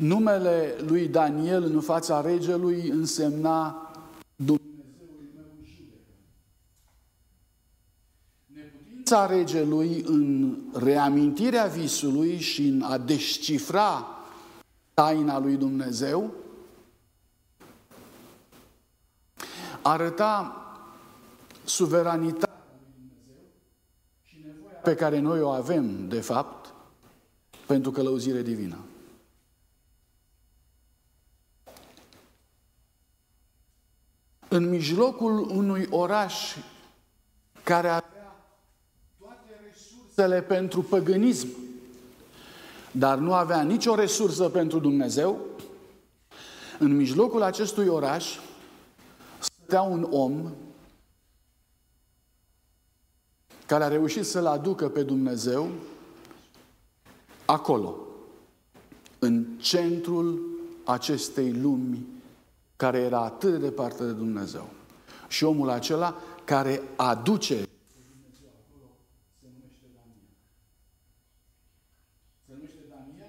Numele lui Daniel în fața regelui însemna Dumnezeul meu judecă. Neputința regelui în reamintirea visului și în a descifra taina lui Dumnezeu arăta suveranitatea lui Dumnezeu și nevoia pe care noi o avem, de fapt, pentru călăuzire divină. În mijlocul unui oraș care avea toate resursele pentru păgânism, dar nu avea nicio resursă pentru Dumnezeu, în mijlocul acestui oraș stătea un om care a reușit să-L aducă pe Dumnezeu acolo, în centrul acestei lumi care era atât de departe de Dumnezeu. Și omul acela care aduce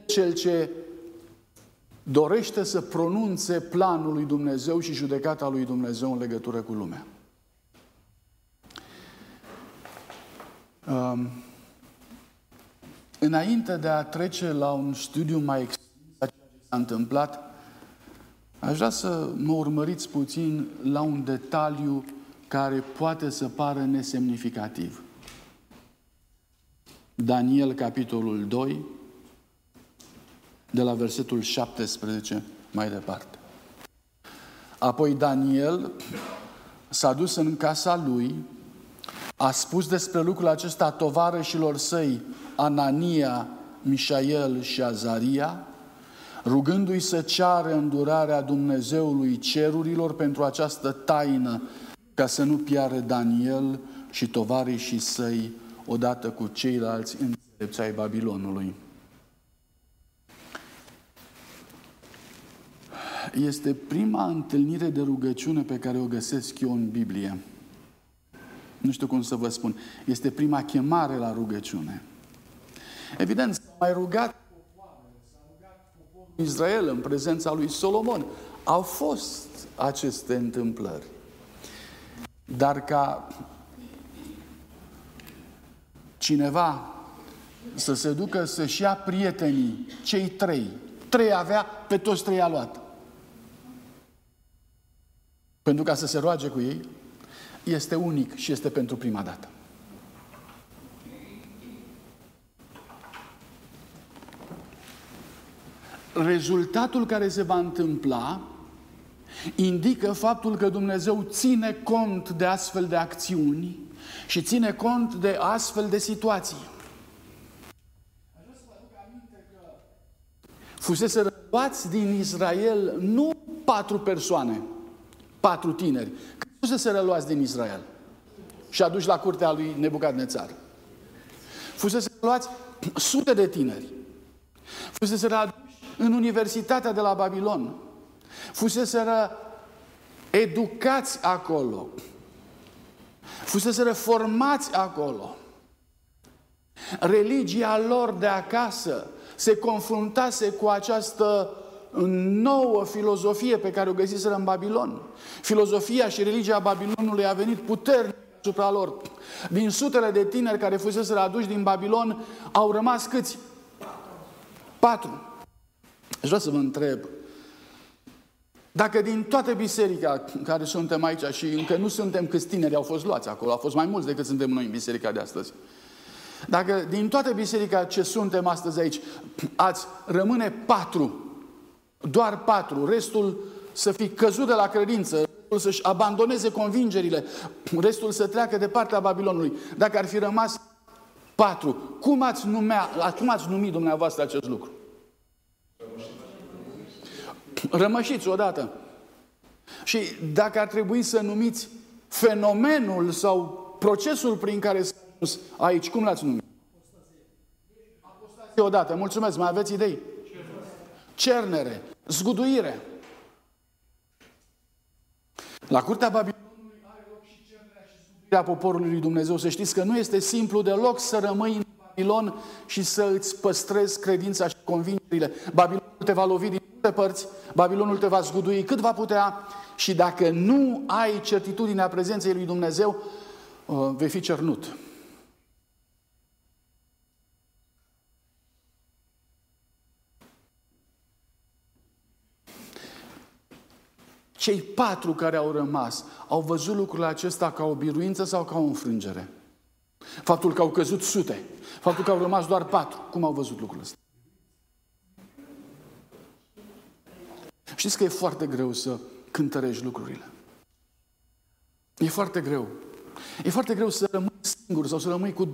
cel ce dorește să pronunțe planul lui Dumnezeu și judecata lui Dumnezeu în legătură cu lumea. Um, înainte de a trece la un studiu mai extins a ceea ce s-a întâmplat, aș vrea să mă urmăriți puțin la un detaliu care poate să pară nesemnificativ. Daniel, capitolul 2, de la versetul 17 mai departe. Apoi Daniel s-a dus în casa lui, a spus despre lucrul acesta tovarășilor săi, Anania, Mișael și Azaria, rugându-i să ceară îndurarea Dumnezeului cerurilor pentru această taină, ca să nu piară Daniel și tovarășii săi odată cu ceilalți înțelepți ai Babilonului. Este prima întâlnire de rugăciune pe care o găsesc eu în Biblie. Nu știu cum să vă spun. Este prima chemare la rugăciune. Evident, s-a mai rugat popoarele, s-a rugat poporul Israel în prezența lui Solomon. Au fost aceste întâmplări. Dar ca cineva să se ducă să-și ia prietenii, cei trei, trei avea, pe toți trei a luat pentru ca să se roage cu ei, este unic și este pentru prima dată. Rezultatul care se va întâmpla indică faptul că Dumnezeu ține cont de astfel de acțiuni și ține cont de astfel de situații. Fusese răluați din Israel nu patru persoane, patru tineri. Cât să se reluați din Israel și aduși la curtea lui Nebucadnețar? Fusese reluați sute de tineri. Fusese aduși în Universitatea de la Babilon. Fusese educați acolo. Fusese reformați acolo. Religia lor de acasă se confruntase cu această nouă filozofie pe care o găsiseră în Babilon. Filozofia și religia Babilonului a venit puternic asupra lor. Din sutele de tineri care fusese aduși din Babilon, au rămas câți? Patru. Aș vrea să vă întreb, dacă din toată biserica care suntem aici și încă nu suntem câți tineri au fost luați acolo, au fost mai mulți decât suntem noi în biserica de astăzi. Dacă din toată biserica ce suntem astăzi aici, ați rămâne patru doar patru, restul să fi căzut de la credință, restul să-și abandoneze convingerile, restul să treacă de partea Babilonului. Dacă ar fi rămas patru, cum ați, numea, cum ați numit dumneavoastră acest lucru? Rămășiți odată. Și dacă ar trebui să numiți fenomenul sau procesul prin care s-a ajuns aici, cum l-ați numit? Apostazie odată. Mulțumesc. Mai aveți idei? Cernere zguduire. La curtea Babilonului are loc și cernerea și zguduirea poporului lui Dumnezeu. Să știți că nu este simplu deloc să rămâi în Babilon și să îți păstrezi credința și convingerile. Babilonul te va lovi din multe părți, Babilonul te va zgudui cât va putea și dacă nu ai certitudinea prezenței lui Dumnezeu, uh, vei fi cernut. Cei patru care au rămas au văzut lucrul acesta ca o biruință sau ca o înfrângere? Faptul că au căzut sute, faptul că au rămas doar patru. Cum au văzut lucrul ăsta? Știți că e foarte greu să cântărești lucrurile. E foarte greu. E foarte greu să rămâi singur sau să rămâi cu 2-3.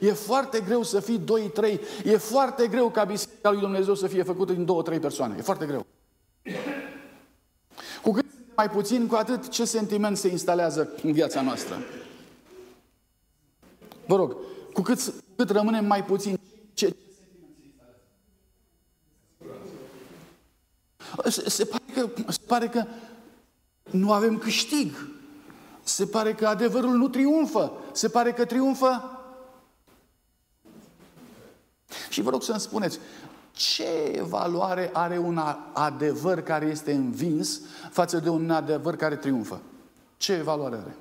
E foarte greu să fii 2-3. E foarte greu ca biserica lui Dumnezeu să fie făcută din 2-3 persoane. E foarte greu. Cu cât mai puțin, cu atât ce sentiment se instalează în viața noastră. Vă rog, cu cât, cât rămânem mai puțin, ce, ce se, se, pare că, se pare că nu avem câștig. Se pare că adevărul nu triumfă. Se pare că triumfă. Și vă rog să-mi spuneți, ce valoare are un adevăr care este învins față de un adevăr care triumfă? Ce valoare are?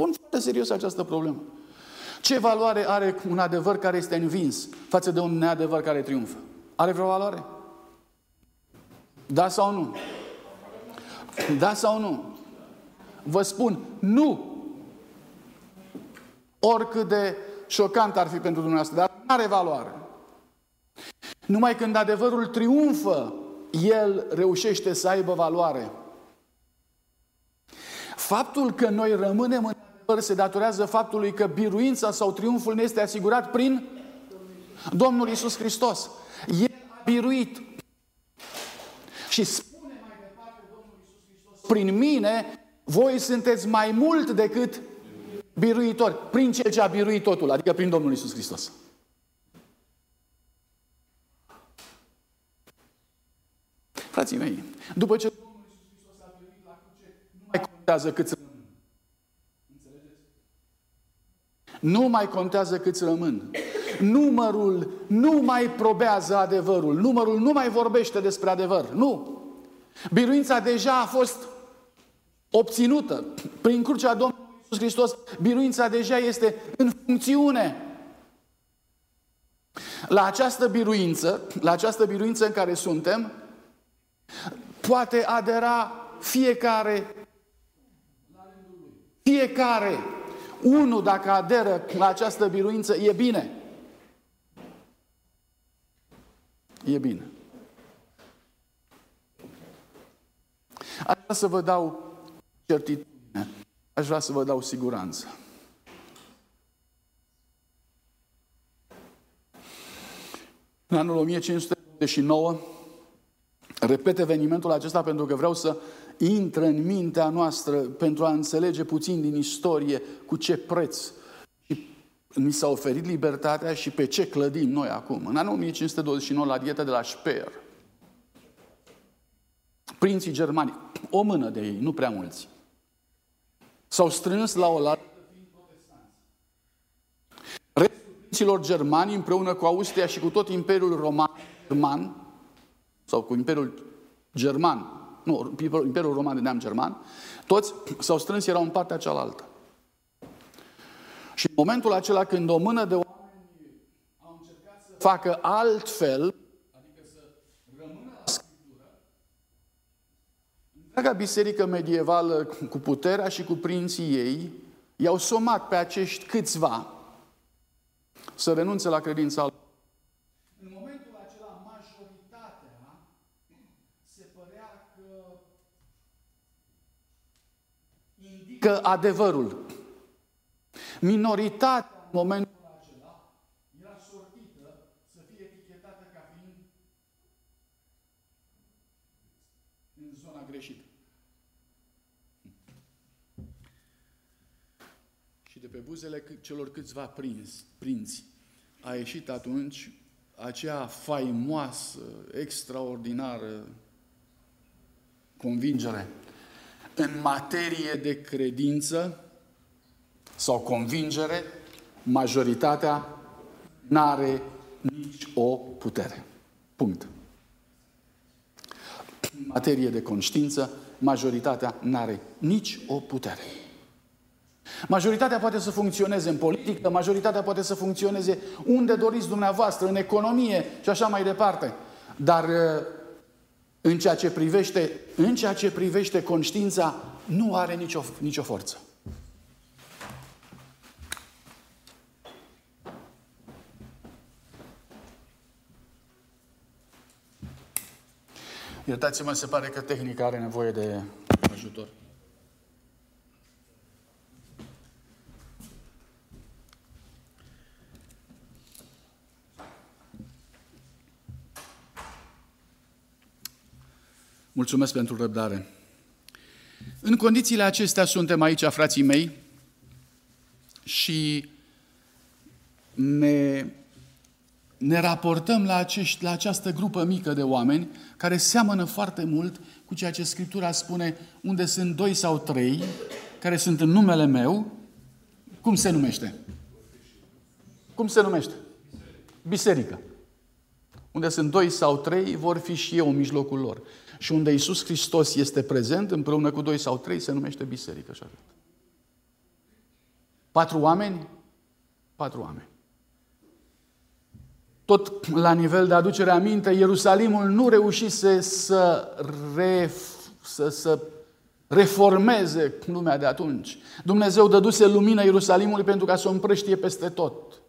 Pun foarte serios această problemă. Ce valoare are un adevăr care este învins față de un neadevăr care triumfă? Are vreo valoare? Da sau nu? Da sau nu? Vă spun, nu! Oricât de șocant ar fi pentru dumneavoastră, dar nu are valoare. Numai când adevărul triumfă, el reușește să aibă valoare. Faptul că noi rămânem în adevăr se datorează faptului că biruința sau triumful ne este asigurat prin Domnul Isus Hristos. El a biruit. Și spune mai departe Domnul Isus Hristos, prin mine voi sunteți mai mult decât biruitori, prin cel ce a biruit totul, adică prin Domnul Isus Hristos. Frații mei, după ce Domnul Isus Hristos a biruit la cruce, nu mai contează cât rămân. Înțelegeți? Nu mai contează cât rămân. Numărul nu mai probează adevărul. Numărul nu mai vorbește despre adevăr. Nu. Biruința deja a fost obținută prin crucea Domnului Iisus Hristos. Biruința deja este în funcțiune. La această biruință, la această biruință în care suntem, poate adera fiecare fiecare unul dacă aderă la această biruință, e bine. E bine. Aș vrea să vă dau certitudine. Aș vrea să vă dau siguranță. În anul 1529, repet evenimentul acesta pentru că vreau să intră în mintea noastră pentru a înțelege puțin din istorie cu ce preț ni s-a oferit libertatea și pe ce clădim noi acum. În anul 1529, la dieta de la Speer, prinții germani, o mână de ei, nu prea mulți, s-au strâns la o lată Restul prinților germani, împreună cu Austria și cu tot Imperiul Roman, german, sau cu Imperiul German, nu, Imperiul Roman de neam german, toți s-au strâns, erau în partea cealaltă. Și în momentul acela când o mână de oameni au încercat să facă altfel, adică să rămână la Scriptură, întreaga biserică medievală cu puterea și cu prinții ei i-au somat pe acești câțiva să renunțe la credința lor. În momentul acela, majoritatea se părea că indică adevărul. Minoritatea în momentul acela era sortită să fie etichetată ca fiind în zona greșită. Și de pe buzele celor câțiva prinți, prinți a ieșit atunci acea faimoasă, extraordinară convingere. În materie de credință, sau convingere, majoritatea n-are nici o putere. Punct. În materie de conștiință, majoritatea n-are nici o putere. Majoritatea poate să funcționeze în politică, majoritatea poate să funcționeze unde doriți dumneavoastră, în economie și așa mai departe. Dar uh, în ceea ce privește, în ceea ce privește conștiința, nu are nicio, nicio forță. Iertați-mă, se pare că tehnica are nevoie de ajutor. Mulțumesc pentru răbdare. În condițiile acestea suntem aici, frații mei, și ne, ne raportăm la, acești, la această grupă mică de oameni care seamănă foarte mult cu ceea ce Scriptura spune, unde sunt doi sau trei, care sunt în numele meu, cum se numește? Cum se numește? Biserică. Unde sunt doi sau trei, vor fi și eu în mijlocul lor. Și unde Iisus Hristos este prezent, împreună cu doi sau trei, se numește biserică și atât. Patru oameni? Patru oameni. Tot la nivel de aducere aminte, Ierusalimul nu reușise să, ref, să, să reformeze lumea de atunci. Dumnezeu dăduse lumină Ierusalimului pentru ca să o împrăștie peste tot.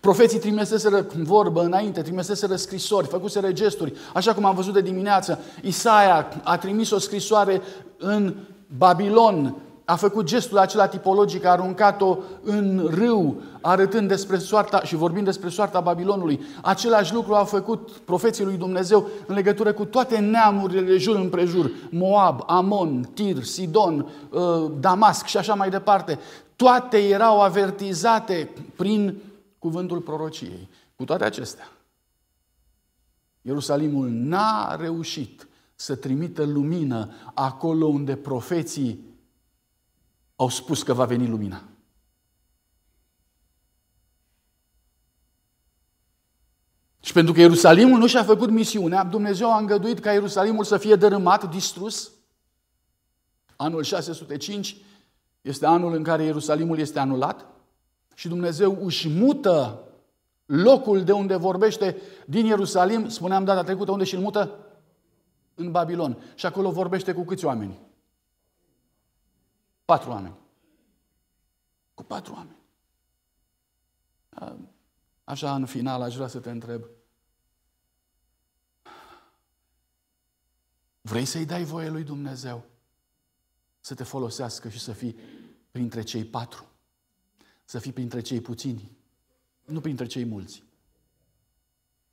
Profeții trimiseseră vorbă înainte, trimiseseră scrisori, făcuseră gesturi. Așa cum am văzut de dimineață, Isaia a trimis o scrisoare în Babilon, a făcut gestul acela tipologic, a aruncat-o în râu, arătând despre soarta și vorbind despre soarta Babilonului. Același lucru a făcut profeții lui Dumnezeu în legătură cu toate neamurile de jur împrejur. Moab, Amon, Tir, Sidon, uh, Damasc și așa mai departe. Toate erau avertizate prin cuvântul prorociei. Cu toate acestea, Ierusalimul n-a reușit să trimită lumină acolo unde profeții au spus că va veni lumina. Și pentru că Ierusalimul nu și-a făcut misiunea, Dumnezeu a îngăduit ca Ierusalimul să fie dărâmat, distrus. Anul 605 este anul în care Ierusalimul este anulat și Dumnezeu își mută locul de unde vorbește din Ierusalim, spuneam data trecută, unde și îl mută? În Babilon. Și acolo vorbește cu câți oameni? Patru oameni. Cu patru oameni. Așa, în final, aș vrea să te întreb. Vrei să-i dai voie lui Dumnezeu să te folosească și să fii printre cei patru? Să fii printre cei puțini, nu printre cei mulți.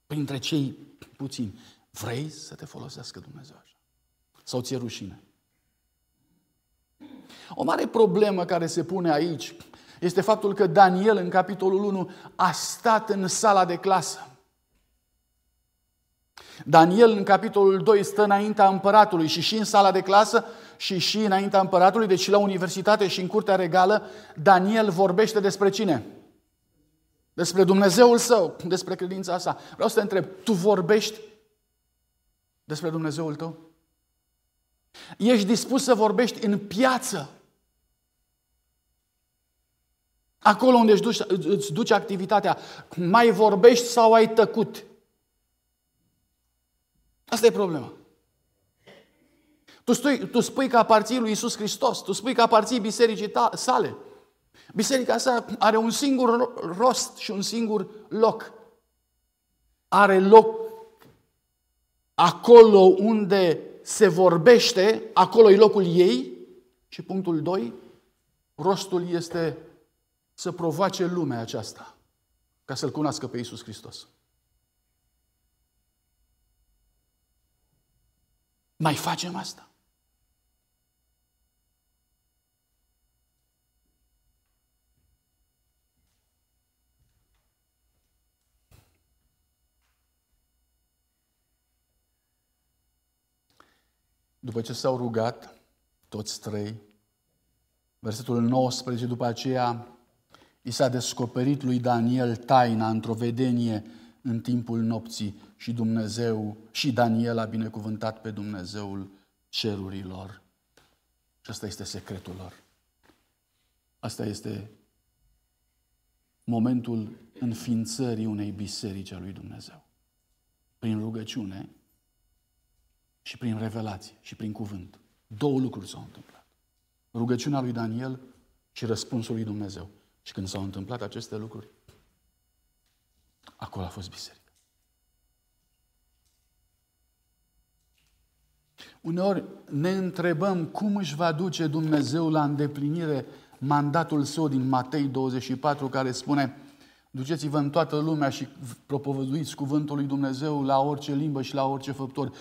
Printre cei puțini. Vrei să te folosească Dumnezeu așa? Sau ți-e rușine? O mare problemă care se pune aici este faptul că Daniel, în capitolul 1, a stat în sala de clasă. Daniel, în capitolul 2, stă înaintea împăratului și și în sala de clasă și și înaintea împăratului, deci la universitate și în curtea regală, Daniel vorbește despre cine? Despre Dumnezeul său, despre credința sa. Vreau să te întreb, tu vorbești despre Dumnezeul tău? Ești dispus să vorbești în piață? Acolo unde îți duci, îți duci activitatea, mai vorbești sau ai tăcut? Asta e problema. Tu, spui, tu spui că aparții lui Isus Hristos, tu spui că aparții bisericii ta, sale. Biserica sa are un singur rost și un singur loc. Are loc acolo unde se vorbește, acolo e locul ei. Și punctul 2, rostul este să provoace lumea aceasta ca să-L cunoască pe Isus Hristos. Mai facem asta? După ce s-au rugat, toți trei, Versetul 19, după aceea, i s-a descoperit lui Daniel taina într-o vedenie în timpul nopții și Dumnezeu și Daniel a binecuvântat pe Dumnezeul cerurilor. Și asta este secretul lor. Asta este momentul înființării unei biserici a lui Dumnezeu. Prin rugăciune și prin revelație și prin cuvânt. Două lucruri s-au întâmplat. Rugăciunea lui Daniel și răspunsul lui Dumnezeu. Și când s-au întâmplat aceste lucruri, acolo a fost biserica. Uneori ne întrebăm cum își va duce Dumnezeu la îndeplinire mandatul său din Matei 24, care spune Duceți-vă în toată lumea și propovăduiți cuvântul lui Dumnezeu la orice limbă și la orice, făptor,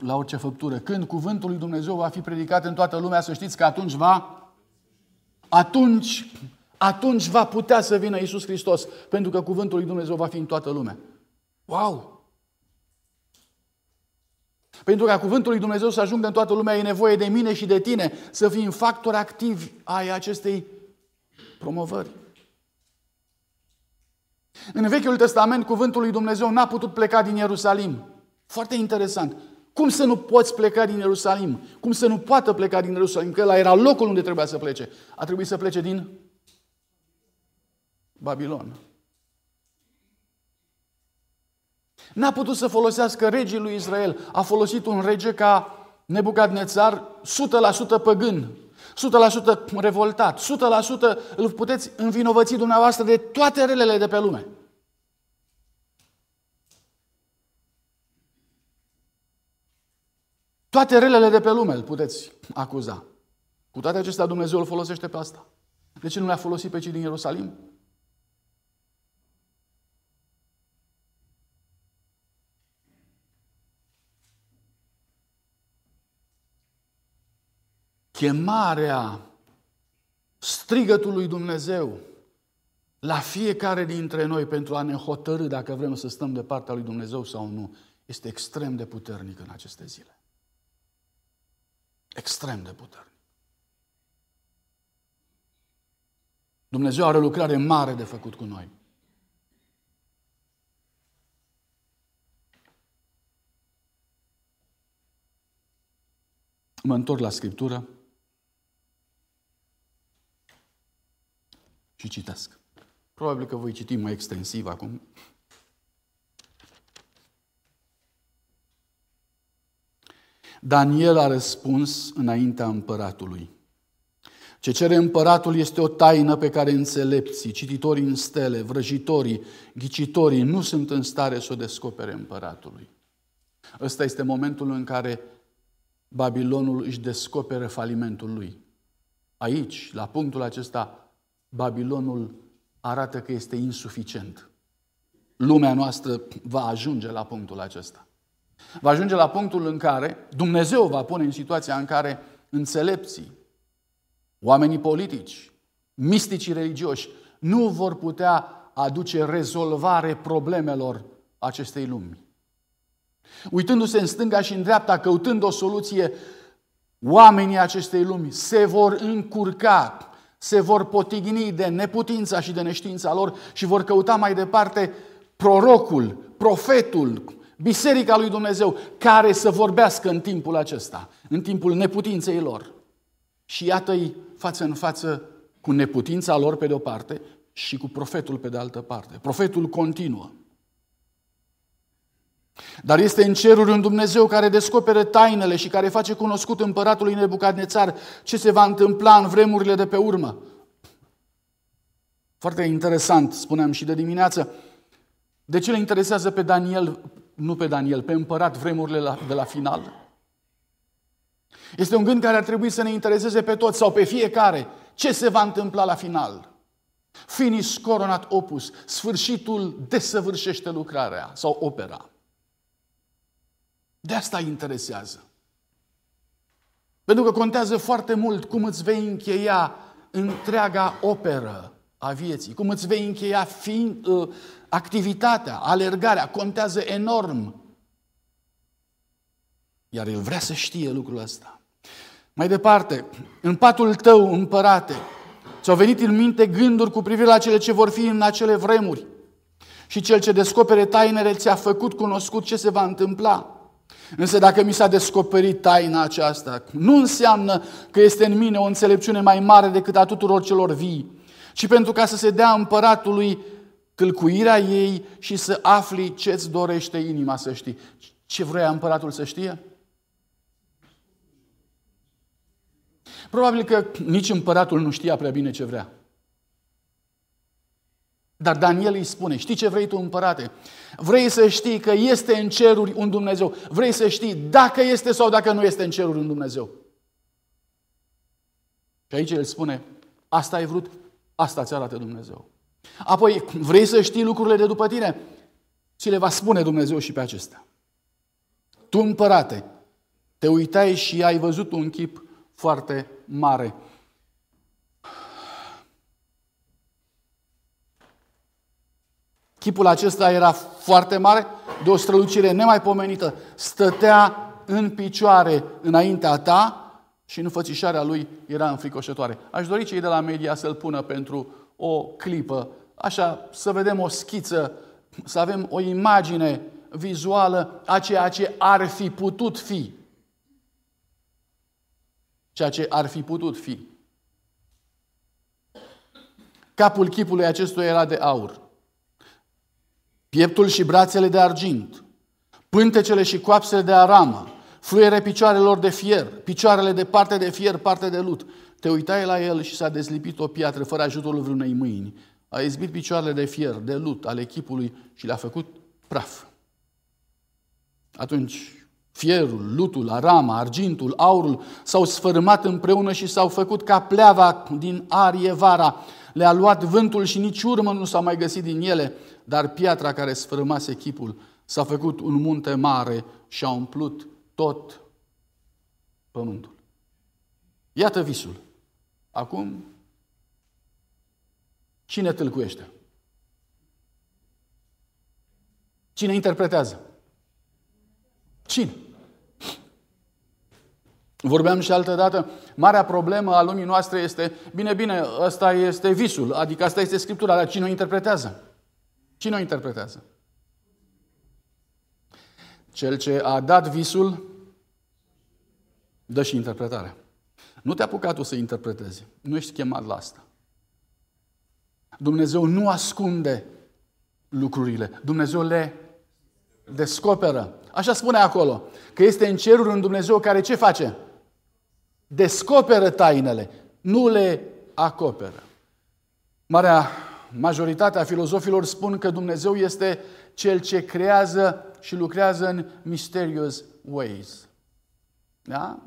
la orice făptură. Când cuvântul lui Dumnezeu va fi predicat în toată lumea, să știți că atunci va atunci, atunci va putea să vină Isus Hristos, pentru că cuvântul lui Dumnezeu va fi în toată lumea. Wow! Pentru ca cuvântul lui Dumnezeu să ajungă în toată lumea, e nevoie de mine și de tine să fim factori activi ai acestei promovări. În Vechiul Testament, cuvântul lui Dumnezeu n-a putut pleca din Ierusalim. Foarte interesant. Cum să nu poți pleca din Ierusalim? Cum să nu poată pleca din Ierusalim? Că ăla era locul unde trebuia să plece. A trebuit să plece din Babilon. N-a putut să folosească regii lui Israel. A folosit un rege ca Nebucadnețar 100% păgân, 100% revoltat, 100% îl puteți învinovăți dumneavoastră de toate relele de pe lume. Toate relele de pe lume îl puteți acuza. Cu toate acestea Dumnezeu îl folosește pe asta. De ce nu le-a folosit pe cei din Ierusalim? Chemarea, strigătul lui Dumnezeu la fiecare dintre noi pentru a ne hotărâ dacă vrem să stăm de partea lui Dumnezeu sau nu, este extrem de puternic în aceste zile. Extrem de puternic. Dumnezeu are o lucrare mare de făcut cu noi. Mă întorc la Scriptură. Și citesc. Probabil că voi citi mai extensiv acum. Daniel a răspuns înaintea împăratului. Ce cere împăratul este o taină pe care înțelepții, cititorii în stele, vrăjitorii, ghicitorii nu sunt în stare să o descopere împăratului. Ăsta este momentul în care Babilonul își descoperă falimentul lui. Aici, la punctul acesta, Babilonul arată că este insuficient. Lumea noastră va ajunge la punctul acesta. Va ajunge la punctul în care Dumnezeu va pune în situația în care înțelepții, oamenii politici, misticii religioși nu vor putea aduce rezolvare problemelor acestei lumi. Uitându-se în stânga și în dreapta, căutând o soluție, oamenii acestei lumi se vor încurca se vor potigni de neputința și de neștiința lor și vor căuta mai departe prorocul, profetul, biserica lui Dumnezeu, care să vorbească în timpul acesta, în timpul neputinței lor. Și iată-i față în față cu neputința lor pe de o parte și cu profetul pe de altă parte. Profetul continuă. Dar este în ceruri un Dumnezeu care descoperă tainele și care face cunoscut împăratului Nebucadnețar ce se va întâmpla în vremurile de pe urmă. Foarte interesant, spuneam și de dimineață. De ce le interesează pe Daniel, nu pe Daniel, pe împărat vremurile de la final? Este un gând care ar trebui să ne intereseze pe toți sau pe fiecare. Ce se va întâmpla la final? Finis coronat opus. Sfârșitul desăvârșește lucrarea sau opera. De asta îi interesează. Pentru că contează foarte mult cum îți vei încheia întreaga operă a vieții, cum îți vei încheia fiind, uh, activitatea, alergarea, contează enorm. Iar el vrea să știe lucrul ăsta. Mai departe, în patul tău, împărate, ți-au venit în minte gânduri cu privire la cele ce vor fi în acele vremuri. Și cel ce descopere tainele ți-a făcut cunoscut ce se va întâmpla. Însă dacă mi s-a descoperit taina aceasta, nu înseamnă că este în mine o înțelepciune mai mare decât a tuturor celor vii, ci pentru ca să se dea împăratului tâlcuirea ei și să afli ce-ți dorește inima să știi. Ce vrea împăratul să știe? Probabil că nici împăratul nu știa prea bine ce vrea. Dar Daniel îi spune, știi ce vrei tu împărate? Vrei să știi că este în ceruri un Dumnezeu. Vrei să știi dacă este sau dacă nu este în ceruri un Dumnezeu. Și aici el spune, asta ai vrut, asta ți arată Dumnezeu. Apoi, vrei să știi lucrurile de după tine? Ți le va spune Dumnezeu și pe acestea. Tu, împărate, te uitai și ai văzut un chip foarte mare. Chipul acesta era foarte mare, de o strălucire nemaipomenită. Stătea în picioare înaintea ta și înfățișarea lui era înfricoșătoare. Aș dori cei de la media să-l pună pentru o clipă, așa să vedem o schiță, să avem o imagine vizuală a ceea ce ar fi putut fi. Ceea ce ar fi putut fi. Capul chipului acestuia era de aur pieptul și brațele de argint, pântecele și coapsele de aramă, fluiere picioarelor de fier, picioarele de parte de fier, parte de lut. Te uitai la el și s-a dezlipit o piatră fără ajutorul vreunei mâini. A izbit picioarele de fier, de lut, al echipului și le-a făcut praf. Atunci fierul, lutul, arama, argintul, aurul s-au sfărâmat împreună și s-au făcut ca pleava din arie vara. Le-a luat vântul și nici urmă nu s-a mai găsit din ele dar piatra care sfârmase chipul s-a făcut un munte mare și a umplut tot pământul. Iată visul. Acum, cine tâlcuiește? Cine interpretează? Cine? Vorbeam și altă dată, marea problemă a lumii noastre este, bine, bine, ăsta este visul, adică asta este Scriptura, dar cine o interpretează? Cine o interpretează? Cel ce a dat visul dă și interpretarea. Nu te-a apucat tu să interpretezi. Nu ești chemat la asta. Dumnezeu nu ascunde lucrurile. Dumnezeu le descoperă. Așa spune acolo. Că este în ceruri un Dumnezeu care ce face? Descoperă tainele. Nu le acoperă. Marea majoritatea filozofilor spun că Dumnezeu este cel ce creează și lucrează în mysterious ways. Da?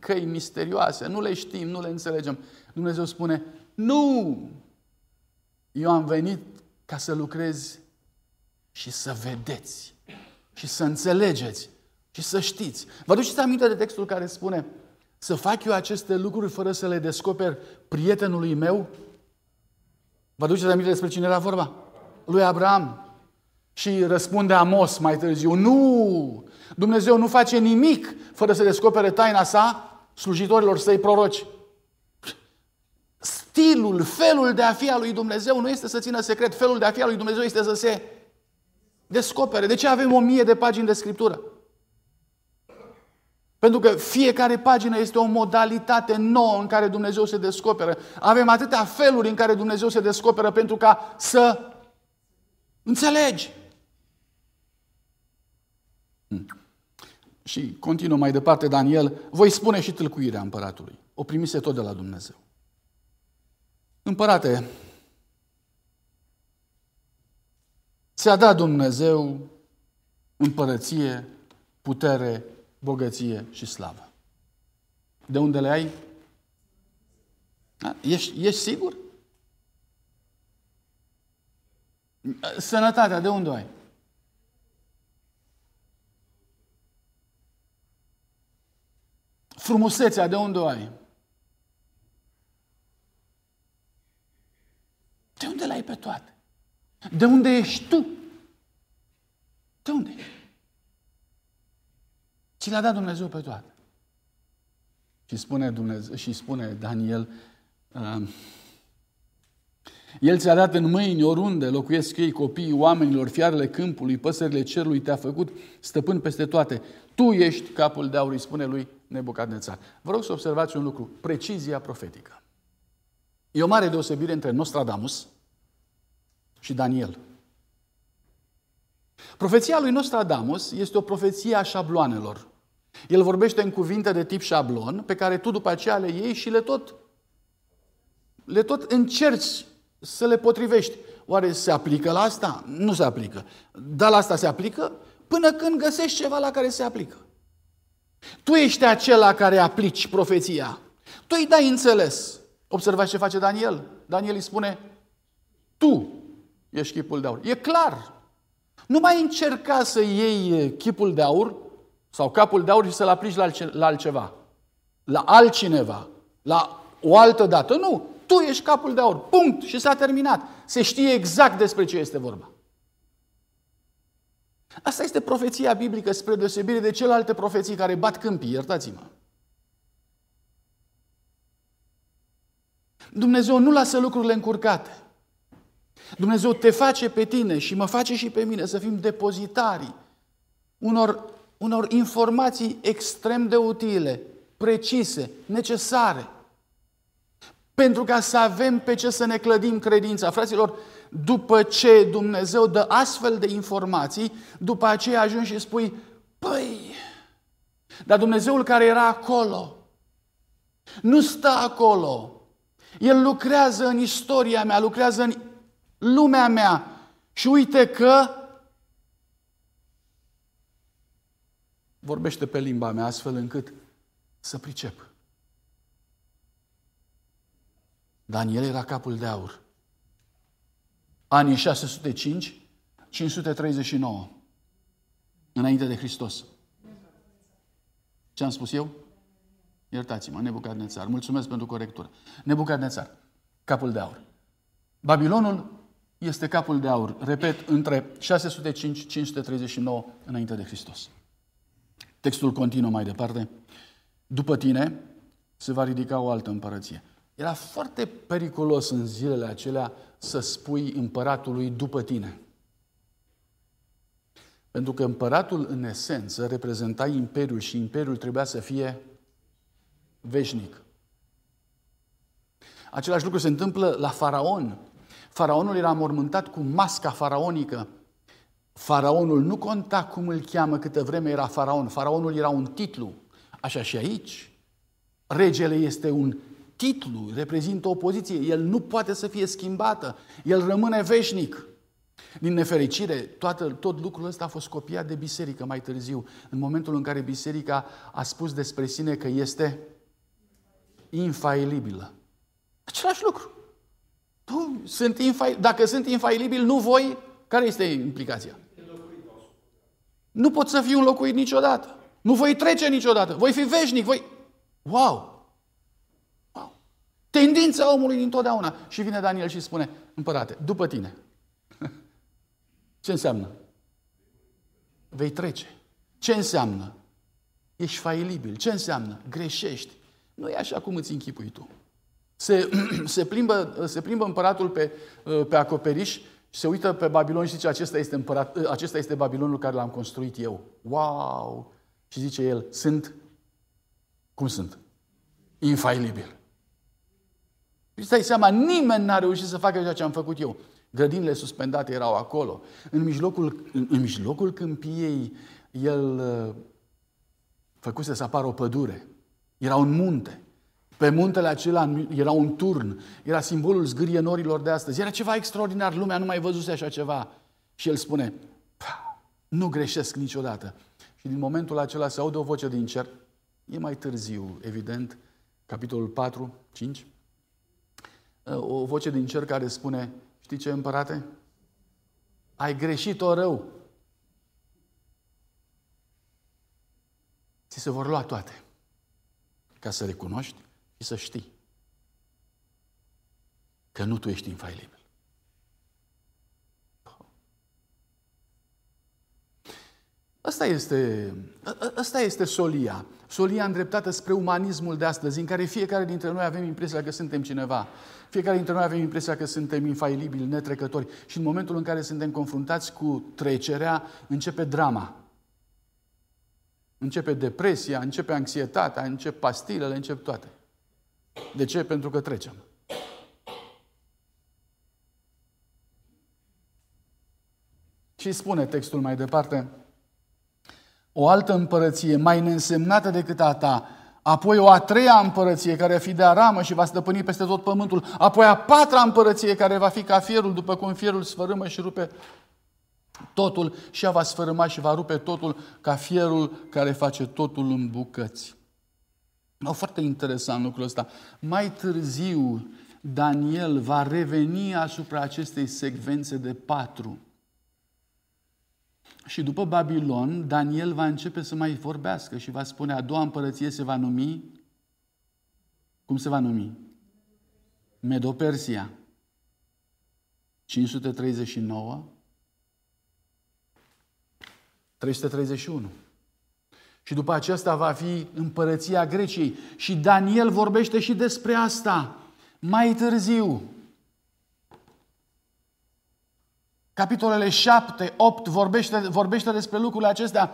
Căi misterioase, nu le știm, nu le înțelegem. Dumnezeu spune, nu! Eu am venit ca să lucrez și să vedeți și să înțelegeți și să știți. Vă duceți aminte de textul care spune să fac eu aceste lucruri fără să le descoper prietenului meu? Vă duceți aminte despre cine era vorba? Lui Abraham. Și răspunde Amos mai târziu, nu! Dumnezeu nu face nimic fără să descopere taina sa slujitorilor săi proroci. Stilul, felul de a fi al lui Dumnezeu nu este să țină secret. Felul de a fi al lui Dumnezeu este să se descopere. De ce avem o mie de pagini de scriptură? Pentru că fiecare pagină este o modalitate nouă în care Dumnezeu se descoperă. Avem atâtea feluri în care Dumnezeu se descoperă pentru ca să înțelegi. Hmm. Și continuă mai departe Daniel, voi spune și tâlcuirea împăratului. O primise tot de la Dumnezeu. Împărate, ți-a dat Dumnezeu împărăție, putere, bogăție și slavă. De unde le ai? Da? Ești, ești sigur? Sănătatea, de unde o ai? Frumusețea, de unde o ai? De unde le ai pe toate? De unde ești tu? De unde ești? Ți le-a dat Dumnezeu pe toate. Și spune, Dumnezeu, și spune Daniel, uh, el ți-a dat în mâini oriunde locuiesc ei, copiii oamenilor, fiarele câmpului, păsările cerului, te-a făcut stăpân peste toate. Tu ești capul de aur, îi spune lui Nebucadnețar. Vă rog să observați un lucru, precizia profetică. E o mare deosebire între Nostradamus și Daniel. Profeția lui Nostradamus este o profeție a șabloanelor. El vorbește în cuvinte de tip șablon, pe care tu după aceea le iei și le tot, le tot încerci să le potrivești. Oare se aplică la asta? Nu se aplică. Dar la asta se aplică până când găsești ceva la care se aplică. Tu ești acela care aplici profeția. Tu îi dai înțeles. Observați ce face Daniel. Daniel îi spune, tu ești chipul de aur. E clar. Nu mai încerca să iei chipul de aur sau capul de aur și să-l aplici la altceva. La altcineva. La o altă dată. Nu. Tu ești capul de aur. Punct. Și s-a terminat. Se știe exact despre ce este vorba. Asta este profeția biblică spre deosebire de celelalte profeții care bat câmpii, iertați-mă. Dumnezeu nu lasă lucrurile încurcate. Dumnezeu te face pe tine și mă face și pe mine să fim depozitarii unor, unor informații extrem de utile, precise, necesare, pentru ca să avem pe ce să ne clădim credința. Fraților, după ce Dumnezeu dă astfel de informații, după aceea ajungi și spui, păi, dar Dumnezeul care era acolo, nu stă acolo. El lucrează în istoria mea, lucrează în lumea mea. Și uite că vorbește pe limba mea astfel încât să pricep. Daniel era capul de aur. Anii 605, 539, înainte de Hristos. Ce am spus eu? Iertați-mă, Nebucadnețar. Mulțumesc pentru corectură. Nebucadnețar, capul de aur. Babilonul este capul de aur, repet, între 605-539 înainte de Hristos. Textul continuă mai departe. După tine se va ridica o altă împărăție. Era foarte periculos în zilele acelea să spui împăratului după tine. Pentru că împăratul, în esență, reprezenta imperiul și imperiul trebuia să fie veșnic. Același lucru se întâmplă la faraon. Faraonul era mormântat cu masca faraonică. Faraonul nu conta cum îl cheamă câtă vreme era faraon. Faraonul era un titlu. Așa și aici. Regele este un titlu, reprezintă o poziție. El nu poate să fie schimbată. El rămâne veșnic. Din nefericire, toată, tot lucrul ăsta a fost copiat de biserică mai târziu, în momentul în care biserica a spus despre sine că este infailibilă. Același lucru. Tu, sunt infa- dacă sunt infailibil, nu voi, care este implicația? Nu pot să fiu înlocuit niciodată. Nu voi trece niciodată. Voi fi veșnic. Voi... Wow! wow! Tendința omului dintotdeauna. Și vine Daniel și spune, împărate, după tine. Ce înseamnă? Vei trece. Ce înseamnă? Ești failibil. Ce înseamnă? Greșești. Nu e așa cum îți închipui tu. Se, se, plimbă, se plimbă împăratul pe, pe acoperiș și se uită pe Babilon și zice, acesta este, împărat, acesta este Babilonul care l-am construit eu. Wow! Și zice el, sunt, cum sunt? Infailibil. Și stai seama, nimeni n-a reușit să facă ceea ce am făcut eu. Grădinile suspendate erau acolo. În mijlocul, în, în mijlocul câmpiei, el uh, făcuse să apară o pădure. Era un munte. Pe muntele acela era un turn, era simbolul zgârie norilor de astăzi. Era ceva extraordinar, lumea nu mai văzuse așa ceva. Și el spune, nu greșesc niciodată. Și din momentul acela se aude o voce din cer, e mai târziu, evident, capitolul 4, 5, o voce din cer care spune, știi ce, împărate? Ai greșit-o rău. Ți se vor lua toate ca să recunoști și să știi că nu tu ești infailibil. Asta ăsta este, ăsta este solia. Solia îndreptată spre umanismul de astăzi, în care fiecare dintre noi avem impresia că suntem cineva. Fiecare dintre noi avem impresia că suntem infailibili, netrecători. Și în momentul în care suntem confruntați cu trecerea, începe drama. Începe depresia, începe anxietatea, încep pastilele, încep toate. De ce? Pentru că trecem. Și spune textul mai departe, o altă împărăție mai neînsemnată decât a ta, apoi o a treia împărăție care va fi de aramă și va stăpâni peste tot pământul, apoi a patra împărăție care va fi ca fierul, după cum fierul sfărâmă și rupe totul și ea va sfărâma și va rupe totul ca fierul care face totul în bucăți. O, foarte interesant lucrul ăsta. Mai târziu, Daniel va reveni asupra acestei secvențe de patru. Și după Babilon, Daniel va începe să mai vorbească și va spune, a doua împărăție se va numi, cum se va numi? Medopersia. 539, 331. Și după aceasta va fi împărăția Greciei. Și Daniel vorbește și despre asta mai târziu. Capitolele 7, 8 vorbește, vorbește despre lucrurile acestea.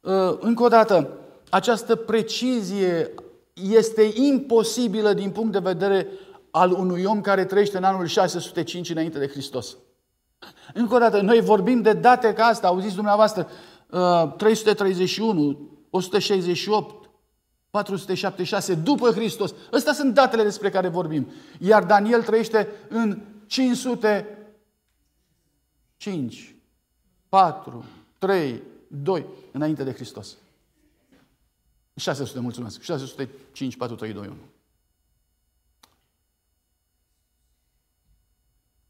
Uh, încă o dată, această precizie este imposibilă din punct de vedere al unui om care trăiește în anul 605 înainte de Hristos. Încă o dată, noi vorbim de date ca asta, auziți dumneavoastră, 331, 168, 476 după Hristos. Astea sunt datele despre care vorbim. Iar Daniel trăiește în 505, 4, 3, 2, înainte de Hristos. 600, mulțumesc. 605, 4, 3, 2, 1.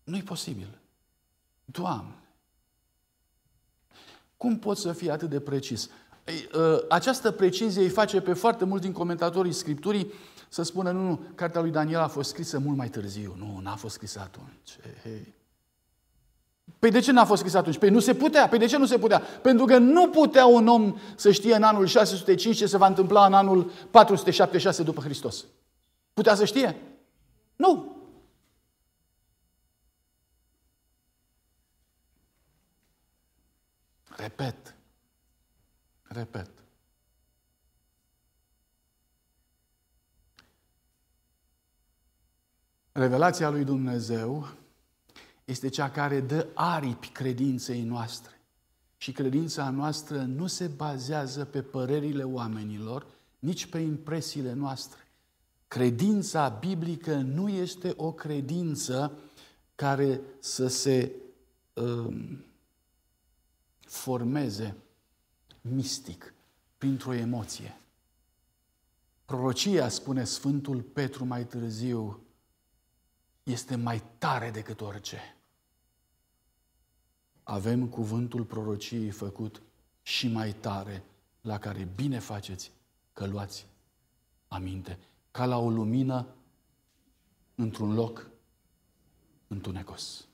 Nu-i posibil. Doamne, cum poți să fii atât de precis? Ă, această precizie îi face pe foarte mulți din comentatorii Scripturii să spună, nu, nu, cartea lui Daniel a fost scrisă mult mai târziu. Nu, n-a fost scrisă atunci. Hey. Păi de ce n-a fost scris atunci? Păi nu se putea. Păi de ce nu se putea? Pentru că nu putea un om să știe în anul 605 ce se va întâmpla în anul 476 după Hristos. Putea să știe? Nu. Repet. Repet. Revelația lui Dumnezeu este cea care dă aripi credinței noastre. Și credința noastră nu se bazează pe părerile oamenilor, nici pe impresiile noastre. Credința biblică nu este o credință care să se um, formeze mistic, printr-o emoție. Prorocia, spune Sfântul Petru mai târziu, este mai tare decât orice. Avem cuvântul prorociei făcut și mai tare, la care bine faceți că luați aminte, ca la o lumină într-un loc întunecos.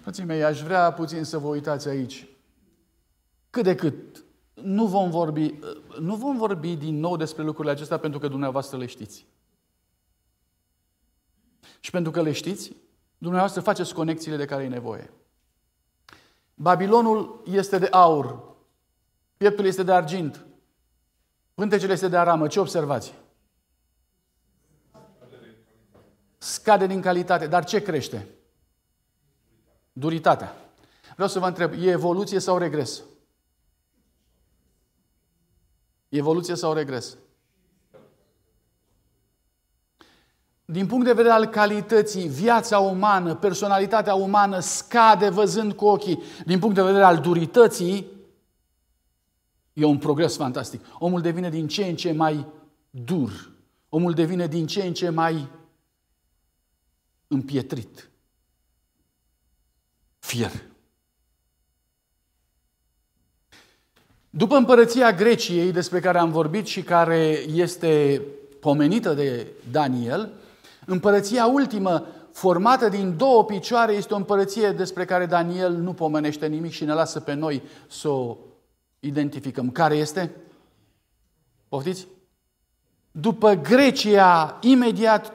Frații mei, aș vrea puțin să vă uitați aici. Cât de cât. Nu vom vorbi, nu vom vorbi din nou despre lucrurile acestea pentru că dumneavoastră le știți. Și pentru că le știți, dumneavoastră faceți conexiile de care e nevoie. Babilonul este de aur, pieptul este de argint, pântecele este de aramă. Ce observați? Scade din calitate. Dar ce crește? Duritatea. Vreau să vă întreb, e evoluție sau regres? Evoluție sau regres? Din punct de vedere al calității, viața umană, personalitatea umană scade văzând cu ochii. Din punct de vedere al durității, e un progres fantastic. Omul devine din ce în ce mai dur. Omul devine din ce în ce mai împietrit fier. După împărăția Greciei, despre care am vorbit și care este pomenită de Daniel, împărăția ultimă formată din două picioare este o împărăție despre care Daniel nu pomenește nimic și ne lasă pe noi să o identificăm. Care este? Poftiți? După Grecia, imediat,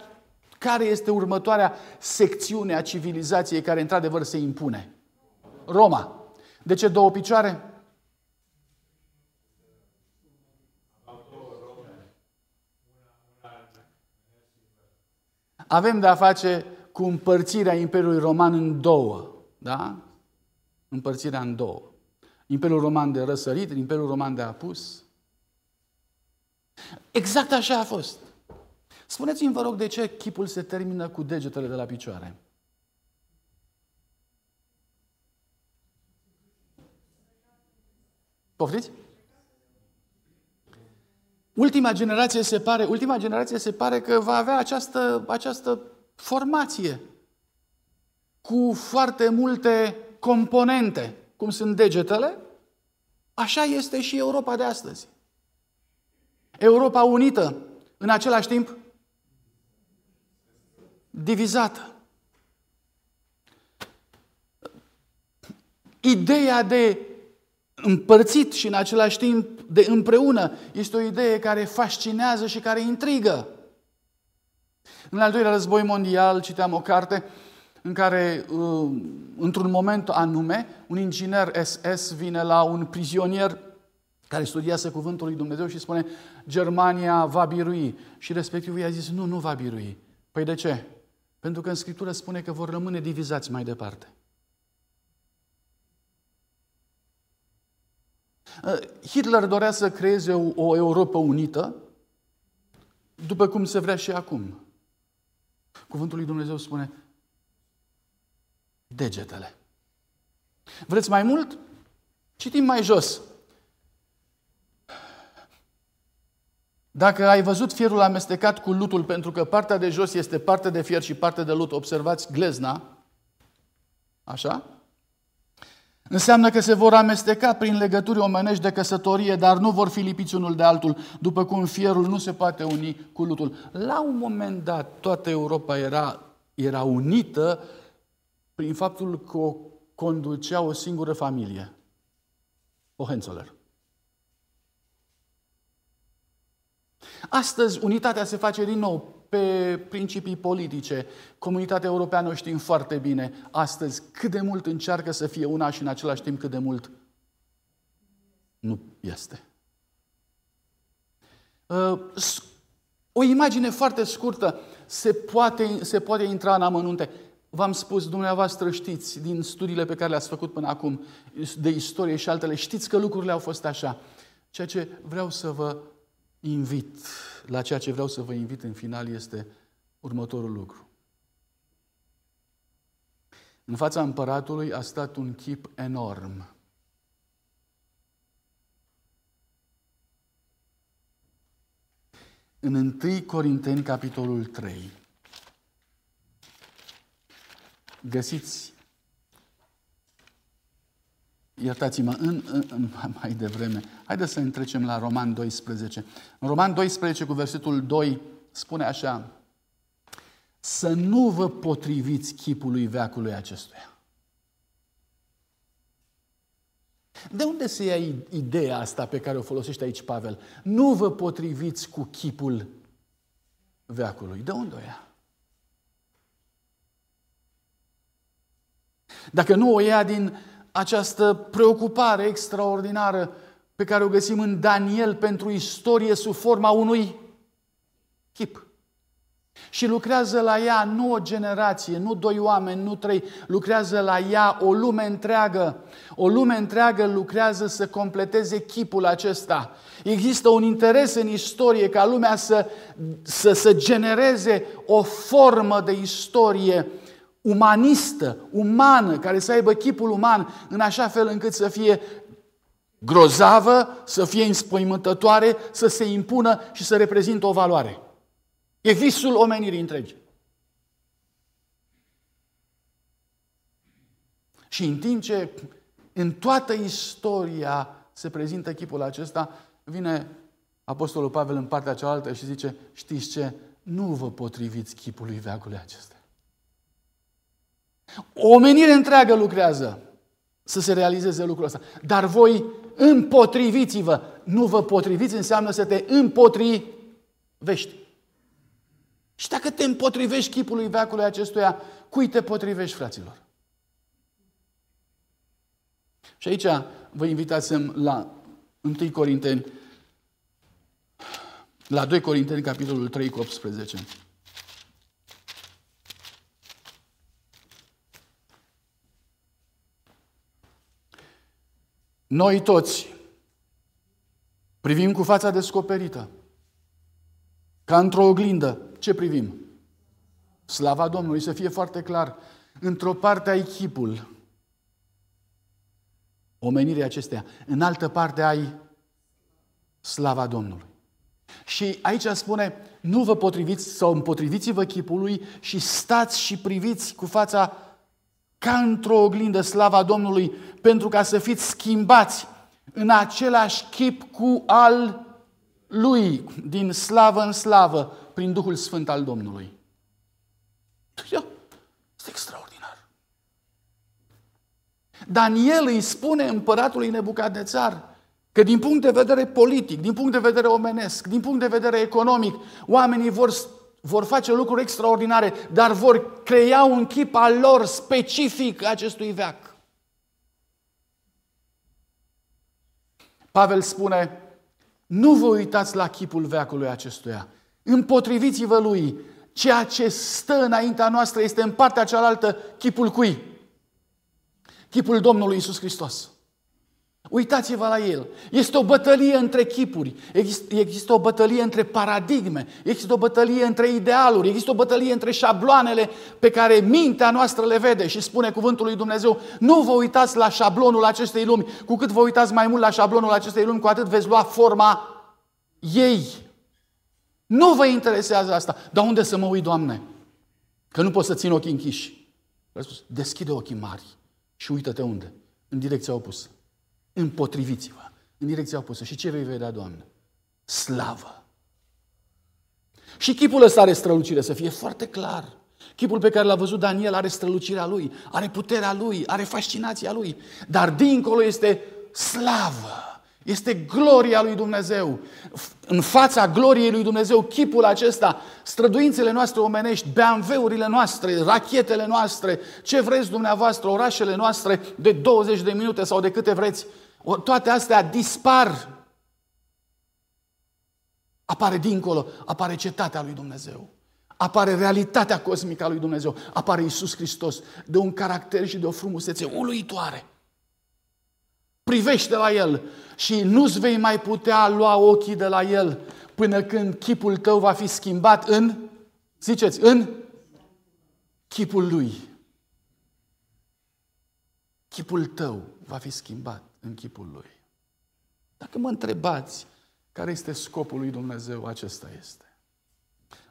care este următoarea secțiune a civilizației care într-adevăr se impune? Roma. De ce două picioare? Avem de a face cu împărțirea Imperiului Roman în două. Da? Împărțirea în două. Imperiul Roman de răsărit, Imperiul Roman de apus. Exact așa a fost. Spuneți-mi, vă rog, de ce chipul se termină cu degetele de la picioare? Poftiți? Ultima generație se pare, ultima generație se pare că va avea această, această formație cu foarte multe componente, cum sunt degetele, așa este și Europa de astăzi. Europa unită, în același timp divizată. Ideea de împărțit și în același timp de împreună este o idee care fascinează și care intrigă. În al doilea război mondial citeam o carte în care, uh, într-un moment anume, un inginer SS vine la un prizonier care studiase cuvântul lui Dumnezeu și spune Germania va birui. Și respectivul i-a zis, nu, nu va birui. Păi de ce? Pentru că în Scriptură spune că vor rămâne divizați mai departe. Uh, Hitler dorea să creeze o, o Europa unită, după cum se vrea și acum. Cuvântul lui Dumnezeu spune degetele. Vreți mai mult? Citim mai jos. Dacă ai văzut fierul amestecat cu lutul, pentru că partea de jos este parte de fier și parte de lut, observați glezna, așa? Înseamnă că se vor amesteca prin legături omenești de căsătorie, dar nu vor fi lipiți unul de altul, după cum fierul nu se poate uni cu lutul. La un moment dat, toată Europa era, era unită prin faptul că o conducea o singură familie. Hohenzoller. Astăzi, unitatea se face din nou pe principii politice. Comunitatea europeană o știm foarte bine astăzi cât de mult încearcă să fie una și în același timp cât de mult nu este. Uh, o imagine foarte scurtă se poate, se poate intra în amănunte. V-am spus, dumneavoastră știți, din studiile pe care le-ați făcut până acum, de istorie și altele, știți că lucrurile au fost așa. Ceea ce vreau să vă invit, la ceea ce vreau să vă invit în final este următorul lucru. În fața împăratului a stat un chip enorm. În 1 Corinteni, capitolul 3, găsiți iertați-mă, în, în, în, mai devreme. Haideți să trecem la Roman 12. În Roman 12, cu versetul 2, spune așa, să nu vă potriviți chipului veacului acestuia. De unde se ia ideea asta pe care o folosește aici Pavel? Nu vă potriviți cu chipul veacului. De unde o ia? Dacă nu o ia din această preocupare extraordinară pe care o găsim în Daniel pentru istorie sub forma unui chip. Și lucrează la ea nu o generație, nu doi oameni, nu trei, lucrează la ea o lume întreagă. O lume întreagă lucrează să completeze chipul acesta. Există un interes în istorie ca lumea să, să, să genereze o formă de istorie umanistă, umană, care să aibă chipul uman în așa fel încât să fie grozavă, să fie înspăimântătoare, să se impună și să reprezintă o valoare. E visul omenirii întregi. Și în timp ce în toată istoria se prezintă chipul acesta, vine Apostolul Pavel în partea cealaltă și zice, știți ce? Nu vă potriviți chipului veacului acesta. O omenire întreagă lucrează să se realizeze lucrul ăsta. Dar voi împotriviți-vă. Nu vă potriviți înseamnă să te împotrivești. Și dacă te împotrivești chipului veacului acestuia, cui te potrivești, fraților? Și aici vă invitați la 1 Corinteni, la 2 Corinteni, capitolul 3 cu 18. Noi toți privim cu fața descoperită, ca într-o oglindă. Ce privim? Slava Domnului, să fie foarte clar. Într-o parte ai chipul, omenirea acestea. În altă parte ai slava Domnului. Și aici spune, nu vă potriviți sau împotriviți-vă chipului și stați și priviți cu fața ca într-o oglindă slava Domnului, pentru ca să fiți schimbați în același chip cu al lui, din slavă în slavă, prin Duhul Sfânt al Domnului. Este extraordinar. Daniel îi spune împăratului Nebucadnețar că din punct de vedere politic, din punct de vedere omenesc, din punct de vedere economic, oamenii vor vor face lucruri extraordinare, dar vor crea un chip al lor specific acestui veac. Pavel spune, nu vă uitați la chipul veacului acestuia, împotriviți-vă lui, ceea ce stă înaintea noastră este în partea cealaltă chipul cui? Chipul Domnului Isus Hristos. Uitați-vă la el. Este o bătălie între chipuri, există, există o bătălie între paradigme, există o bătălie între idealuri, există o bătălie între șabloanele pe care mintea noastră le vede și spune cuvântul lui Dumnezeu, nu vă uitați la șablonul acestei lumi, cu cât vă uitați mai mult la șablonul acestei lumi, cu atât veți lua forma ei. Nu vă interesează asta. Dar unde să mă uit, Doamne? Că nu pot să țin ochii închiși. Deschide ochii mari și uită-te unde? În direcția opusă împotriviți-vă în direcția opusă. Și ce vei vedea, Doamne? Slavă. Și chipul ăsta are strălucire, să fie foarte clar. Chipul pe care l-a văzut Daniel are strălucirea lui, are puterea lui, are fascinația lui. Dar dincolo este slavă. Este gloria lui Dumnezeu. În fața gloriei lui Dumnezeu, chipul acesta, străduințele noastre omenești, BMW-urile noastre, rachetele noastre, ce vreți dumneavoastră, orașele noastre de 20 de minute sau de câte vreți, toate astea dispar. Apare dincolo, apare cetatea lui Dumnezeu. Apare realitatea cosmică a lui Dumnezeu. Apare Isus Hristos de un caracter și de o frumusețe uluitoare. Privește la El și nu-ți vei mai putea lua ochii de la El până când chipul tău va fi schimbat în, ziceți, în chipul Lui. Chipul tău va fi schimbat în chipul Lui. Dacă mă întrebați care este scopul lui Dumnezeu, acesta este.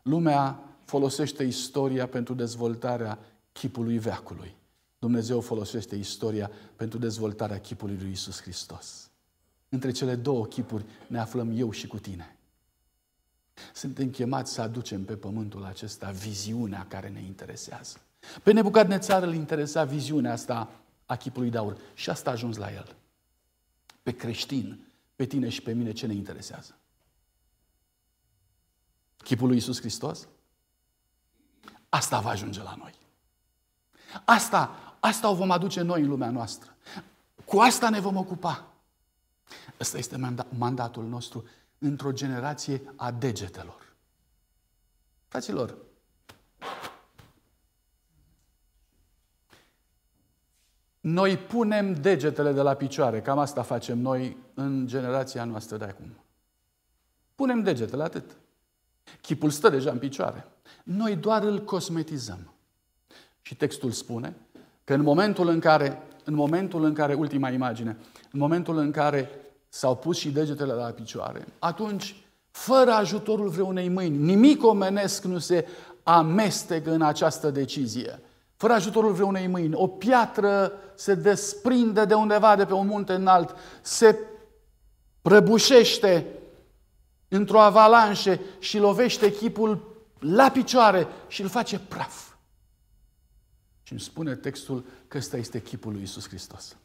Lumea folosește istoria pentru dezvoltarea chipului veacului. Dumnezeu folosește istoria pentru dezvoltarea chipului lui Isus Hristos. Între cele două chipuri ne aflăm eu și cu tine. Suntem chemați să aducem pe pământul acesta viziunea care ne interesează. Pe Nebucadnețar îl interesa viziunea asta a chipului de aur și asta a ajuns la el pe creștin, pe tine și pe mine, ce ne interesează? Chipul lui Iisus Hristos? Asta va ajunge la noi. Asta, asta o vom aduce noi în lumea noastră. Cu asta ne vom ocupa. Ăsta este mandatul nostru într-o generație a degetelor. Fraților, Noi punem degetele de la picioare, cam asta facem noi în generația noastră de acum. Punem degetele, atât. Chipul stă deja în picioare. Noi doar îl cosmetizăm. Și textul spune că în momentul în care, în momentul în care, ultima imagine, în momentul în care s-au pus și degetele la picioare, atunci, fără ajutorul vreunei mâini, nimic omenesc nu se amestecă în această decizie fără ajutorul vreunei mâini. O piatră se desprinde de undeva, de pe un munte înalt, se prăbușește într-o avalanșe și lovește chipul la picioare și îl face praf. Și îmi spune textul că ăsta este chipul lui Isus Hristos.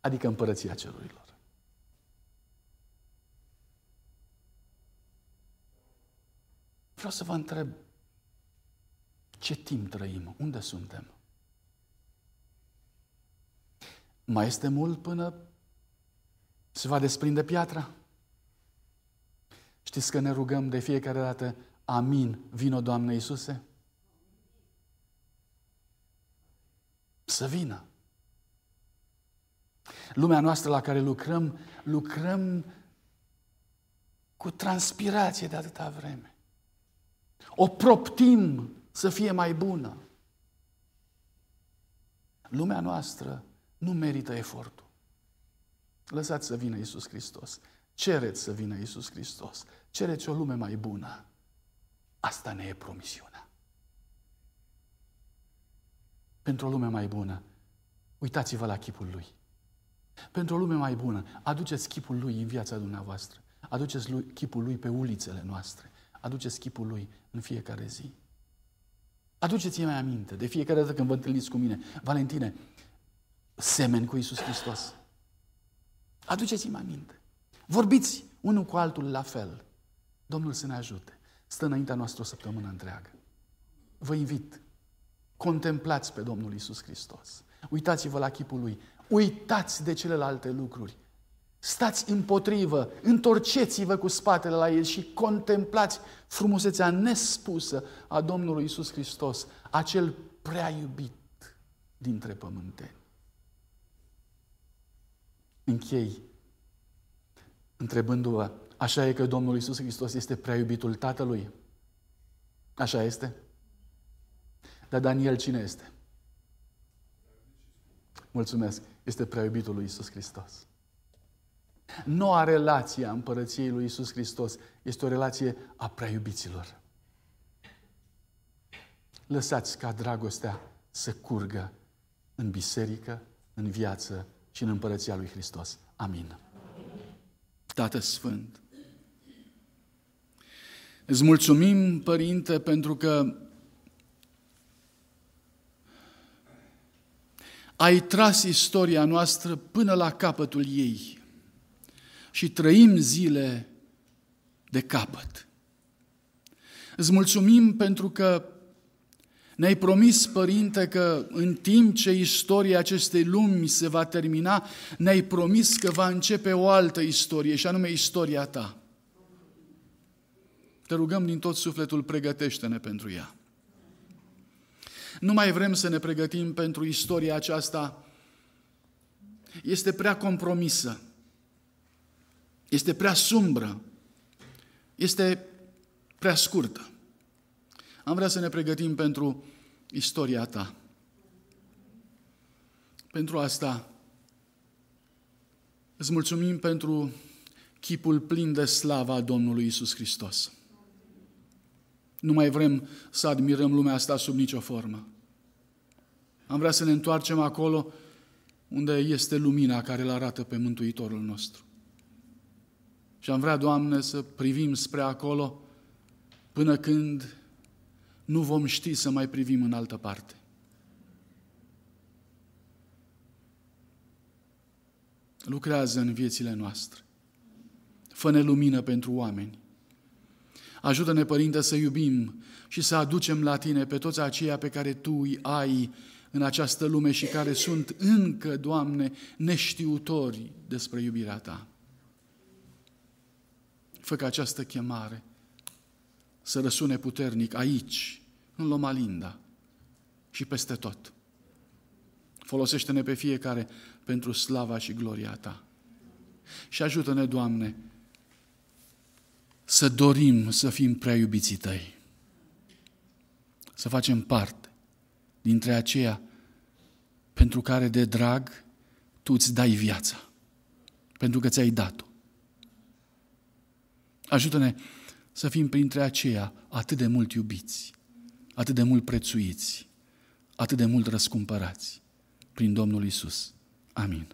Adică împărăția cerurilor. Vreau să vă întreb, ce timp trăim? Unde suntem? Mai este mult până se va desprinde piatra? Știți că ne rugăm de fiecare dată, Amin, vino Doamne Iisuse? Să vină. Lumea noastră la care lucrăm, lucrăm cu transpirație de atâta vreme. O proptim să fie mai bună. Lumea noastră nu merită efortul. Lăsați să vină Isus Hristos. Cereți să vină Isus Hristos. Cereți o lume mai bună. Asta ne e promisiunea. Pentru o lume mai bună, uitați-vă la chipul Lui. Pentru o lume mai bună, aduceți chipul Lui în viața dumneavoastră. Aduceți lui, chipul Lui pe ulițele noastre. Aduceți chipul Lui în fiecare zi. Aduceți-mi mai aminte de fiecare dată când vă întâlniți cu mine. Valentine, semeni cu Isus Hristos. Aduceți-mi aminte. Vorbiți unul cu altul la fel. Domnul să ne ajute. Stă înaintea noastră o săptămână întreagă. Vă invit. Contemplați pe Domnul Isus Hristos. Uitați-vă la chipul Lui. Uitați de celelalte lucruri. Stați împotrivă, întorceți-vă cu spatele la El și contemplați frumusețea nespusă a Domnului Isus Hristos, acel prea iubit dintre pământeni. Închei întrebându-vă, așa e că Domnul Isus Hristos este prea iubitul Tatălui? Așa este? Dar Daniel cine este? Mulțumesc. Este prea iubitul lui Isus Hristos. Noua relație a împărăției lui Isus Hristos este o relație a prea iubiților. Lăsați ca dragostea să curgă în biserică, în viață și în împărăția lui Hristos. Amin. Tată Sfânt, îți mulțumim, Părinte, pentru că ai tras istoria noastră până la capătul ei și trăim zile de capăt. Îți mulțumim pentru că ne-ai promis, Părinte, că în timp ce istoria acestei lumi se va termina, ne-ai promis că va începe o altă istorie, și anume istoria ta. Te rugăm din tot sufletul, pregătește-ne pentru ea. Nu mai vrem să ne pregătim pentru istoria aceasta. Este prea compromisă. Este prea sumbră. Este prea scurtă. Am vrea să ne pregătim pentru istoria ta. Pentru asta îți mulțumim pentru chipul plin de slava a Domnului Isus Hristos. Nu mai vrem să admirăm lumea asta sub nicio formă. Am vrea să ne întoarcem acolo unde este lumina care îl arată pe Mântuitorul nostru. Și am vrea, Doamne, să privim spre acolo până când nu vom ști să mai privim în altă parte. Lucrează în viețile noastre. Fă-ne lumină pentru oameni. Ajută-ne, Părinte, să iubim și să aducem la Tine pe toți aceia pe care Tu îi ai în această lume și care sunt încă, Doamne, neștiutori despre iubirea Ta. Fă ca această chemare să răsune puternic aici, în Loma Linda și peste tot. Folosește-ne pe fiecare pentru slava și gloria Ta. Și ajută-ne, Doamne, să dorim să fim prea iubiții Tăi. Să facem parte dintre aceia pentru care de drag Tu îți dai viața. Pentru că ți-ai dat-o. Ajută-ne să fim printre aceia atât de mult iubiți, atât de mult prețuiți, atât de mult răscumpărați prin Domnul Isus. Amin.